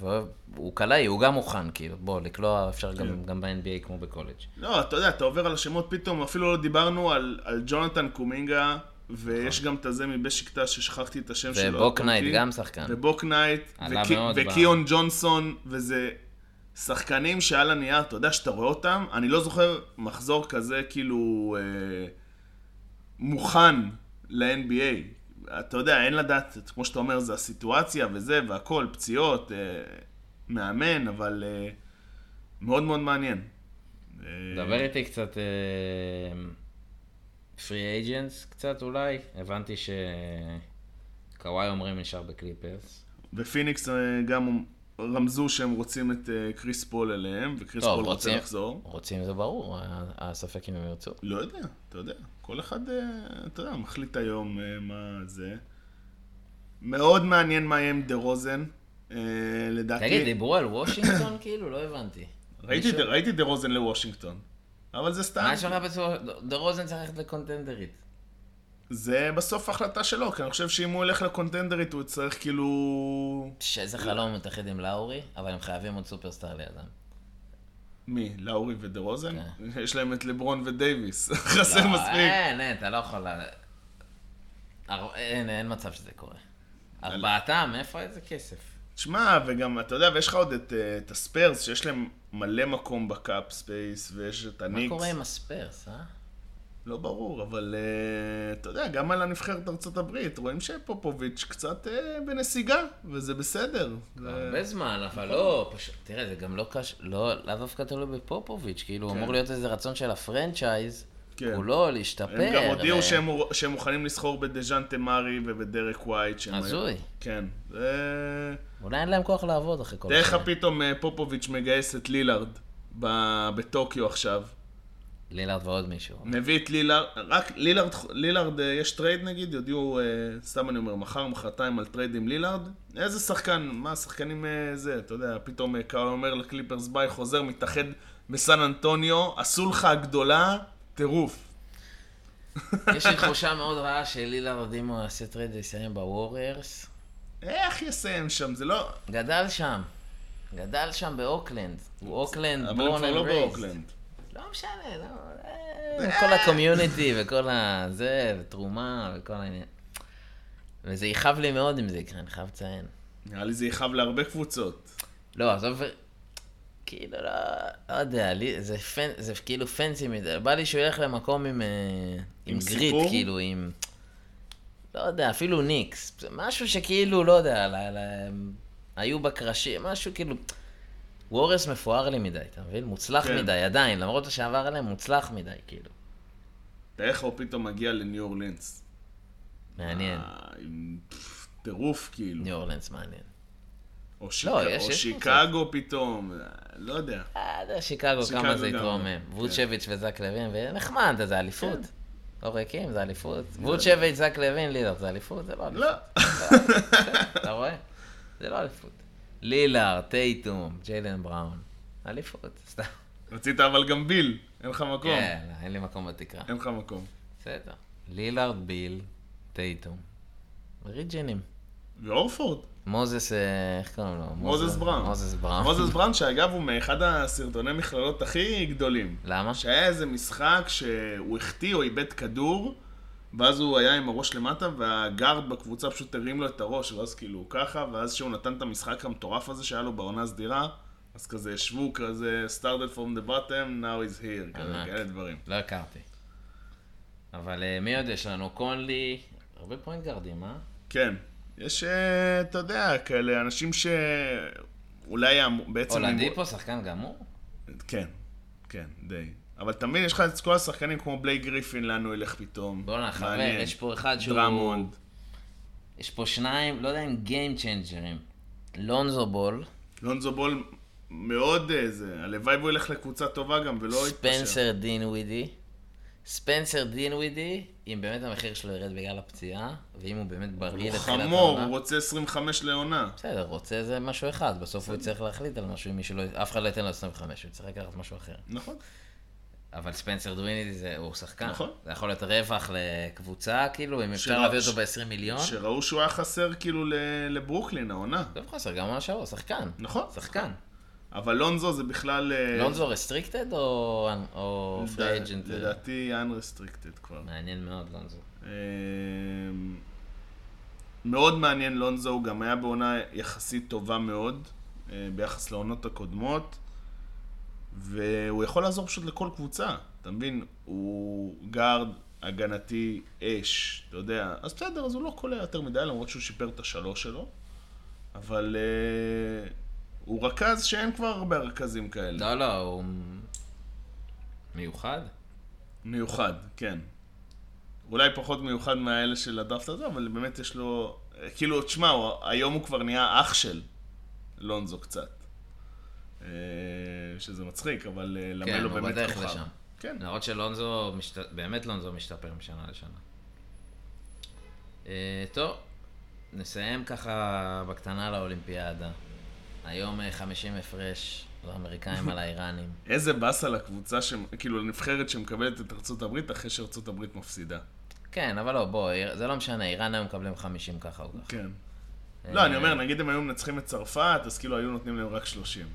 והוא קלעי, הוא גם מוכן, כאילו, בוא, לקלוע אפשר גם, כן. גם ב-NBA כמו בקולג'. לא, אתה יודע, אתה עובר על השמות פתאום, אפילו לא דיברנו על, על ג'ונתן קומינגה, ויש גם את הזה מבשיקטש ששכחתי את השם שלו. ובוקנייט? גם שחקן. ובוקנייט, וקיון ג'ונסון, וזה שחקנים שעל הנייר, אתה יודע שאתה רואה אותם, אני לא זוכר מחזור כזה כאילו אה, מוכן ל-NBA. אתה יודע, אין לדעת, כמו שאתה אומר, זה הסיטואציה וזה והכל, פציעות, אה, מאמן, אבל אה, מאוד מאוד מעניין. אה, דבר איתי קצת free agency קצת אולי. הבנתי שקוואי אומרים נשאר בקליפרס. ופיניקס אה, גם רמזו שהם רוצים את אה, קריס פול אליהם, וקריס טוב, פול רוצה רוצים- לחזור. רוצים זה ברור, ה- הספק אם הם ירצו. לא יודע, אתה יודע. כל אחד, אה, אתה יודע, מחליט היום אה, מה זה. מאוד מעניין מה יהיה עם דה רוזן. אה, לדעתי... תגיד, דיברו על וושינגטון כאילו? לא הבנתי. ראיתי, דה רוזן לוושינגטון. אבל זה סתם. מה לך בסופו... דה רוזן צריך ללכת לקונטנדרית. זה בסוף החלטה שלו, כי אני חושב שאם הוא הולך לקונטנדרית הוא יצטרך כאילו... שאיזה חלום מתאחד עם לאורי, אבל הם חייבים עוד סופרסטאר לידם. מי? לאורי ודה רוזן? כן. יש להם את לברון ודייוויס. חסר לא, מספיק. אין, אין, אתה לא יכול... אר- אין, אין מצב שזה קורה. ארבעתם, איפה איזה כסף? תשמע, וגם, אתה יודע, ויש לך עוד את, אה, את הספרס, שיש להם מלא מקום ב cap space, ויש את מה הניקס. קורה עם הספרס, אה? לא ברור, אבל אה, אתה יודע, גם על הנבחרת ארצות הברית, רואים שפופוביץ' קצת אה, בנסיגה, וזה בסדר. זה... הרבה זמן, אבל לא, פשוט, תראה, זה גם לא קש... לא, לאו דווקא תלוי בפופוביץ', כאילו, כן. אמור להיות איזה רצון של ה franchise, כן. כולו להשתפר. הם גם הודיעו ו- שהם, שהם מוכנים לסחור בדז'ונטה מארי ובדרק ווייט. הזוי. היו- כן. זה... אולי אין להם כוח לעבוד אחרי כל תאר לך השנים. פתאום אה, פופוביץ' מגייס את לילארד ב- בטוקיו עכשיו. לילארד ועוד מישהו. מביא את לילארד, רק לילארד, לילארד, אה, יש trade נגיד, יודיעו, אה, סתם אני אומר, מחר, מחרתיים על trade עם לילארד. איזה שחקן, מה, שחקנים אה, זה, אתה יודע, פתאום קוואי אומר לקליפרס ביי, חוזר, מתאחד בסן אנטוניו, עשו לך הגדולה, טירוף. יש לי תחושה מאוד רעה שלילארד, אם הוא יעשה trade ויסיים בווריירס, איך יסיים שם, זה לא... גדל שם. גדל שם באוקלנד. הוא אוקלנד, אבל הם born כבר and לא raised. באוקלנד. לא משנה, לא... אה, כל ה community וכל הזה, ותרומה וכל העניין. וזה יכאב לי מאוד אם זה יקרה, אני חייב לציין. נראה לי זה יכאב להרבה קבוצות. לא, עזוב, כאילו, לא, לא יודע, לי, זה, פן, זה כאילו פנסי מדי, בא לי שהוא ילך למקום עם, אה, עם, עם גריט, סיפור? כאילו, עם, לא יודע, אפילו ניקס, זה משהו שכאילו, לא יודע, ל, ל, היו בקרשים, משהו כאילו, וורס מפואר לי מדי, אתה מבין? מוצלח כן. מדי, עדיין, למרות שעבר עליהם, מוצלח מדי, כאילו. איך הוא פתאום מגיע לניו אורלינס. מעניין. אה, עם טירוף כאילו. ניו אורלנס מעניין. או שיק- לא, יש- או יש שיקגו פתאום, אה, לא יודע. אה, יודע, שיקגו, שיקגו כמה זה יתרומם. כן. ווצ'ביץ' וזק לוין, ונחמד, זה אליפות. כן. לא ריקים, זה אליפות. ווצ'ביץ', זק לוין, לילארד, זה אליפות? זה לא אליפות. לא. אתה רואה? זה לא אליפות. לילארד, טייטום, ג'יילן בראון. אליפות, סתם. רצית אבל גם ביל, אין לך מקום. כן, אין לי מקום בתקרה. אין לך מקום. בסדר. לילארד, ביל, טייטום. ריג'נים. ואורפורד. מוזס, אה, איך קוראים לו? מוזס בראון. מוזס בראון. מוזס בראון, שאגב הוא מאחד הסרטוני מכללות הכי גדולים. למה? שהיה איזה משחק שהוא החטיא או איבד כדור, ואז הוא היה עם הראש למטה, והגארד בקבוצה פשוט הרים לו את הראש, ואז כאילו ככה, ואז כשהוא נתן את המשחק המטורף הזה שהיה לו בעונה סדירה, אז כזה ישבו כזה, started from the bottom, now we're here, כזה. כאלה דברים. לא הכרתי. אבל אה, מי עוד יש לנו? קונלי, הרבה פוינט גארדים, אה? כן, יש, אה, אתה יודע, כאלה אנשים שאולי בעצם... אולדיפו, שחקן גמור? כן, כן, די. אבל אתה מבין, יש לך את כל השחקנים כמו בלייק גריפין, לאן הוא ילך פתאום. בואנה, חבר. יש פה אחד שהוא... דרמונד. יש פה שניים, לא יודע אם גיים צ'יינג'רים. לונזו בול, לונזו בול מאוד איזה, הלוואי והוא ילך לקבוצה טובה גם ולא יתפשר. ספנסר דין ווידי. ספנסר דין ווידי, אם באמת המחיר שלו ירד בגלל הפציעה, ואם הוא באמת בריא הוא לתחילת חמור, העונה. הוא רוצה 25 לעונה. בסדר, רוצה זה משהו אחד, בסוף הוא יצטרך להחליט על משהו, אם לא... אף אחד לא ייתן לו 25, הוא יצטרך לקחת משהו אחר. נכון. אבל ספנסר דווינידי זה, הוא שחקן. נכון. זה יכול להיות רווח לקבוצה, כאילו, אם אפשר להביא אותו ש- ב-20 מיליון. שראו שהוא היה חסר כאילו לברוקלין, העונה. לא חסר, גם מה שעות, שחקן. נכון. שחקן. אבל לונזו זה בכלל... אה, לונזו restricted או free agent? לדעתי unrestricted כבר. מעניין מאוד, לונזו. אמ, מאוד מעניין לונזו, הוא גם היה בעונה יחסית טובה מאוד, אה, ביחס לעונות הקודמות, והוא יכול לעזור פשוט לכל קבוצה, אתה מבין? הוא גארד הגנתי אש, אתה יודע, אז בסדר, אז הוא לא קולע יותר מדי, למרות שהוא שיפר את השלוש שלו, אבל אה, הוא רכז שאין כבר הרבה רכזים כאלה. לא, לא, הוא מיוחד. מיוחד, כן. אולי פחות מיוחד מהאלה של הדראפט הזה, אבל באמת יש לו... כאילו, תשמע, היום הוא כבר נהיה אח של לונזו קצת. אה, שזה מצחיק, אבל אה, כן, למלו הוא באמת בדרך כוכב. לשם. כן. למרות שלונזו, משת... באמת לונזו משתפר משנה לשנה. אה, טוב, נסיים ככה בקטנה לאולימפיאדה. היום אה, 50 הפרש לאמריקאים על האיראנים. איזה באסה לקבוצה, ש... כאילו, לנבחרת שמקבלת את ארצות הברית אחרי שארצות הברית מפסידה. כן, אבל לא, בוא, זה לא משנה, איראן היום מקבלים 50 ככה או ככה. כן. לא, אני אומר, נגיד הם היו מנצחים את צרפת, אז כאילו היו נותנים להם רק 30.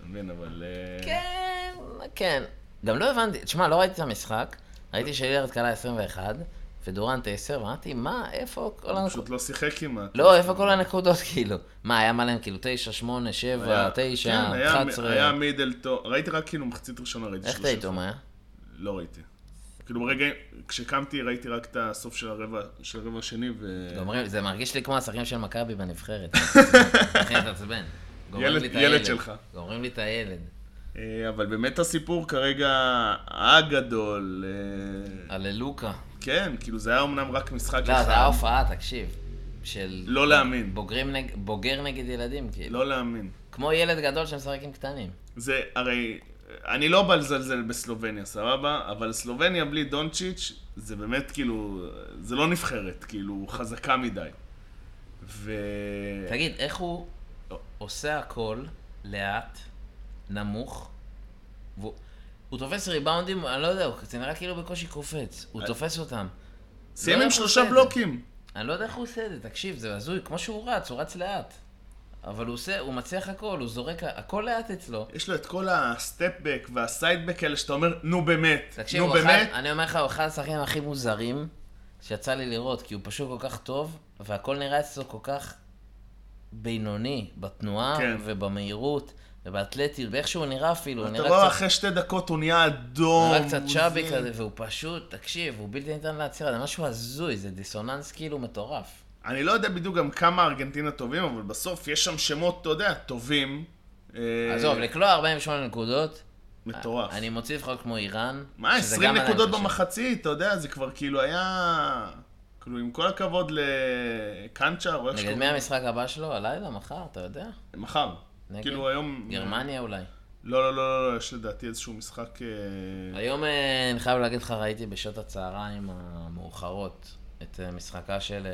אתה מבין, אבל... אה, כן, כן. גם לא הבנתי, תשמע, לא ראיתי את המשחק, ראיתי שלילרד קלה 21, ודורנט 10, ואמרתי, מה, איפה כל הנקודות? פשוט לא שיחק כמעט. לא, איפה כל הנקודות, כאילו? מה, היה מלא כאילו 9, 8, 7, היה- 9, כן, היה- 11? היה מידלטון, ראיתי רק כאילו מחצית ראשונה, ראיתי איך 30. טייטום היה? לא ראיתי. כאילו ברגע, כשקמתי ראיתי רק את הסוף של הרבע, של הרבע השני, ו... אומרים, זה מרגיש לי כמו השחקנים של מכבי בנבחרת. הכי מתעצבן. גומרים ילד- ילד הילד. שלך. גומרים לי את הילד. אה, אבל באמת הסיפור כרגע הגדול, אה, הללוקה. כן, כאילו זה היה אמנם רק משחק לא, זה היה הופעה, תקשיב. של... לא להאמין. בוגרים נג... בוגר נגד ילדים, כאילו. לא להאמין. כמו ילד גדול שמשחק עם קטנים. זה, הרי, אני לא בא לזלזל בסלובניה, סבבה? אבל סלובניה בלי דונצ'יץ', זה באמת כאילו, זה לא נבחרת, כאילו, חזקה מדי. ו... תגיד, איך הוא עושה הכל לאט, נמוך, והוא הוא תופס ריבאונדים, אני לא יודע, זה נראה כאילו בקושי קופץ. הוא תופס אותם. סיים לא עם שלושה בלוקים. אני לא יודע איך הוא עושה את זה, תקשיב, זה הזוי, כמו שהוא רץ, הוא רץ לאט. אבל הוא עושה, הוא מצליח הכל, הוא זורק, הכל לאט אצלו. יש לו את כל הסטפבק והסיידבק האלה שאתה אומר, נו באמת, תקשיב, נו הוא אחד, באמת. אני אומר לך, הוא אחד השחקנים הכי מוזרים שיצא לי לראות, כי הוא פשוט כל כך טוב, והכל נראה אצלו כל כך בינוני, בתנועה כן. ובמהירות ובאתלטיות, ואיך שהוא נראה אפילו, הוא אתה נראה רואה קצת... אחרי שתי דקות הוא נהיה אדום. נראה קצת הוא צ'אבי זה. כזה, והוא פשוט, תקשיב, הוא בלתי ניתן לעצירה, זה משהו הזוי, זה דיסוננס כאילו מטורף. אני לא יודע בדיוק גם כמה ארגנטינה טובים, אבל בסוף יש שם שמות, אתה יודע, טובים, אה, עזוב, לקלוע 48 נקודות, מטורף. אני מוציא לפחות כמו איראן. מה, שזה 20 גם עדיין נקודות. במחצית, אתה יודע, זה כבר כאילו היה... כאילו, עם כל הכבוד לקנצ'ר, או איך נגד שקוראים מי לו. המשחק הבא שלו? הלילה, מחר, אתה יודע? מחר. נגד? כאילו היום... גרמניה אולי. לא, לא, לא, לא, לא, יש לדעתי איזשהו משחק... אה, היום אה, אני חייב להגיד לך, ראיתי בשעות הצהריים המאוחרות את אה, משחקה של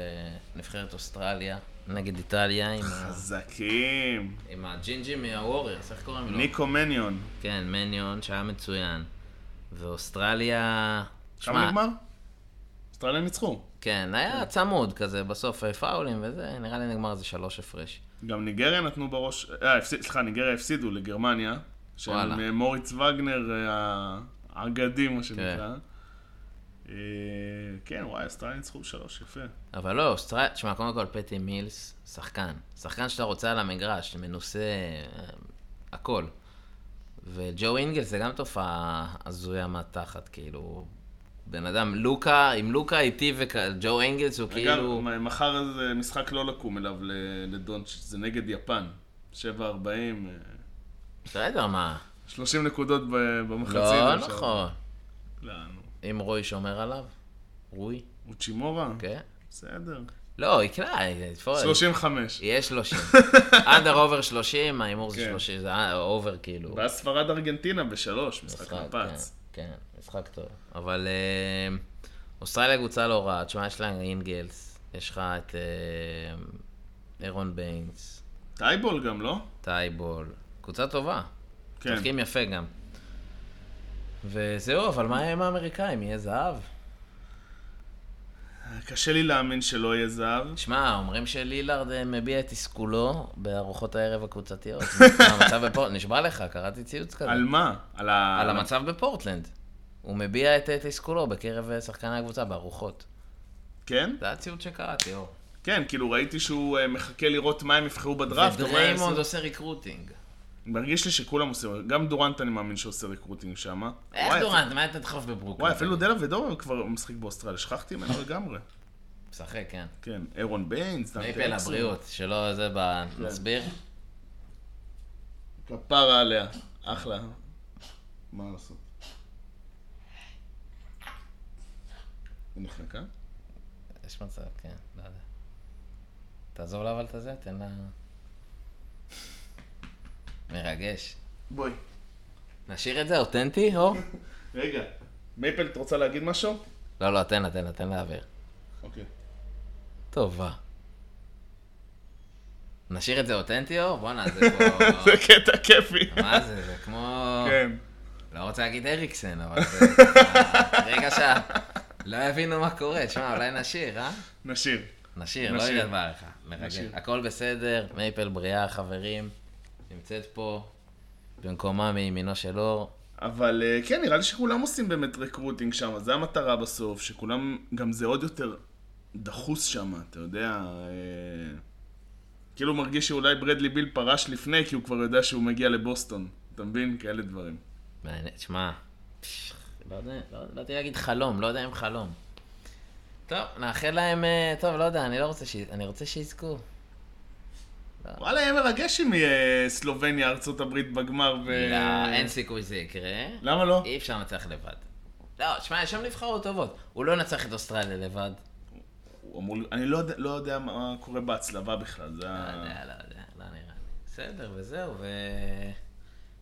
נבחרת אוסטרליה נגד איטליה עם ה- חזקים. עם הג'ינג'י מהווריירס, איך קוראים לו? ניקו מניון. כן, מניון, שהיה מצוין. ואוסטרליה... כמה נגמר? אוסטרליה ניצחו. כן, היה צמוד כזה, בסוף אה, פאולים וזה, נראה לי נגמר איזה שלוש הפרש. גם ניגריה נתנו בראש... אה, סליחה, ניגריה הפסידו לגרמניה. עם, אה, מוריץ וגנר אה, האגדי, מה שנקרא. אה, כן, וואי, אוסטרליה ניצחו שלוש, יפה. אבל לא, אוסטרליה, תשמע, קודם כל פטי מילס, שחקן. שחקן שאתה רוצה על המגרש, מנוסה, הכל. וג'ו אינגלס זה גם תופעה הזויה מהתחת, כאילו... בן אדם, לוקה, עם לוקה איטי וג'ו אינגלס הוא אגב, כאילו... מ- מחר זה משחק לא לקום אליו לדונצ'יץ', זה נגד יפן. 7-40, אה, בסדר, מה? 30 נקודות במחצית. לא. נכון. לא, נו. אם רוי שומר עליו? רוי? אוצ'ימורה? כן. בסדר. לא, יקלע, יתפור- 35. יהיה 30. under over 30, ההימור זה כן. 30, זה over כאילו. ואז ספרד ארגנטינה בשלוש, משחק נפץ. כן, משחק טוב. אבל אה, אוסטרליה קבוצה לא רעה, תשמע, יש לה אינגלס, יש לך את אה, ארון ביינס, טייבול גם, לא? טייבול, קבוצה טובה. כן. משחקים יפה גם. וזהו, אבל מה עם האמריקאים? יהיה זהב? קשה לי להאמין שלא יהיה זהב. שמע, אומרים שלילארד אה, מביע את תסכולו בארוחות הערב הקבוצתיות. המצב בפורטלנד, נשבע לך, קראתי ציוץ כזה. על מה? על ה... על המצב בפורטלנד. הוא מביע את תסכולו בקרב אה, שחקני הקבוצה בארוחות. כן? זה הציוץ שקראתי, אור. כן, כאילו ראיתי שהוא אה, מחכה לראות מה הם יבחרו בדראפט. ודריימונד. עושה recruiting. מרגיש לי שכולם עושים, גם דורנט אני מאמין שעושה recruiting שם. איך דורנט? מה אתה תדחוף בברוקלין? וואי, אפילו דלבדובה כבר משחק באוסטרליה, שכחתי ממנו לגמרי. משחק, כן. כן, ארון ביינס, מייפל. הבריאות, שלא זה ב... נסביר? כפרה עליה, אחלה. מה לעשות? היא נחנקה? יש מצב, כן, לא יודע. תעזור לה אבל את הזה, תן לה... מרגש. בואי. נשאיר את זה אותנטי, אור? רגע, מייפל, את רוצה להגיד משהו? לא, לא, תן לה, תן לה, תן לה להעביר. אוקיי. טובה. נשאיר את זה אותנטי, אור? בואנה, זה פה... זה קטע כיפי. מה זה? זה כמו... כן. לא רוצה להגיד אריקסן, אבל זה רגע שה... לא יבינו מה קורה, תשמע, אולי נשאיר, אה? נשאיר. נשאיר, לא. יהיה דבר לך. מרגש. נשאיר. הכל בסדר, מייפל בריאה, חברים. נמצאת פה, במקומה מימינו של אור. אבל אה, כן, נראה לי שכולם עושים באמת רקרוטינג שם, זה המטרה בסוף, שכולם, גם זה עוד יותר דחוס שם, אתה יודע, אה, כאילו מרגיש שאולי ברדלי ביל פרש לפני, כי הוא כבר יודע שהוא מגיע לבוסטון, אתה מבין? כאלה דברים. מעניין, תשמע, לא יודע, לא באתי להגיד חלום, לא יודע אם חלום. טוב, נאחל להם, אה, טוב, לא יודע, אני לא רוצה ש... אני רוצה שיזכו. וואלה, יהיה מרגש אם יהיה סלובניה, ארצות הברית בגמר ו... לא, אין סיכוי שזה יקרה. למה לא? אי אפשר לנצח לבד. לא, תשמע, יש שם נבחרות טובות. הוא לא ינצח את אוסטרליה לבד. הוא אמור... אני לא יודע, לא יודע מה קורה בהצלבה בכלל, זה לא. יודע, לא יודע, לא נראה לי. בסדר, וזהו, ו...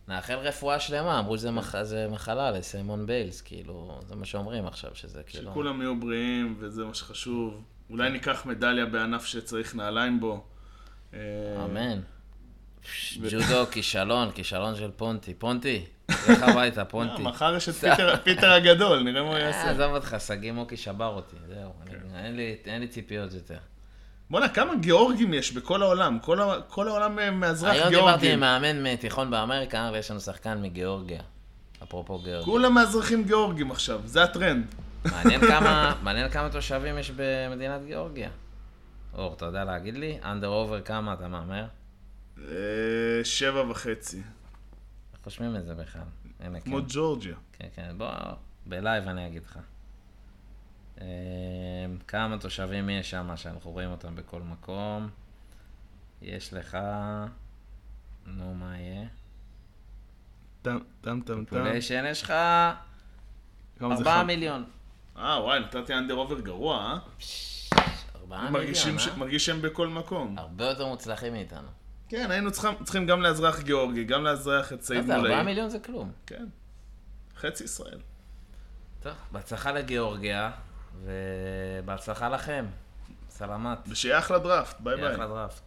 נאחל רפואה שלמה, אמרו שזה מח... מחלה לסיימון ביילס, כאילו, זה מה שאומרים עכשיו, שזה כאילו... שכולם יהיו בריאים, וזה מה שחשוב. אולי ניקח מדליה בענף שצריך נעליים בו. אמן. ג'ודו, כישלון, כישלון של פונטי. פונטי, לך הביתה, פונטי. אה, מחר יש את פיטר- הגדול, נראה מה הוא אה, יעשה. עזוב אותך, שגיא מוקי שבר אותי, זהו. אני- אין לי- ציפיות יותר. בואנה, כמה גיאורגים יש בכל העולם? כל העולם אה, מאזרח היום דיברתי עם גיאורגים. מאמן מתיכון באמריקה, ויש לנו שחקן מגיאורגיה. אפרופו גיאורגיה. כולם מאזרחים גיאורגים עכשיו, זה הטרנד. מעניין כמה תושבים יש במדינת גיאורגיה. אור, אתה יודע להגיד לי? under over כמה אתה מהמר? אה, שבע וחצי. איך חושבים את זה בכלל? הנה, כן. כמו ג'ורג'יה. כן, כן, בוא, ב live אני אגיד לך. אה, כמה תושבים יש שם שאנחנו רואים אותם בכל מקום? יש לך נו, מה יהיה? טם טם טם טם. פוליישן, יש לך כמה זה 4 חם? מיליון. אה, וואי, נתתי אנדר אובר גרוע, אה? 4 מרגישים מיליון, ש- אה? מרגיש שהם בכל מקום. הרבה יותר מוצלחים מאיתנו. כן, היינו צריכים- צריכים גם לאזרח גיאורגי, גם לאזרח את 4 מולאי. מיליון זה כלום. כן. חצי ישראל. טוב, בהצלחה לגיאורגיה, ובהצלחה לכם. סלמת. ושיהיה אחלה דראפט, ביי ביי. אחלה דראפט.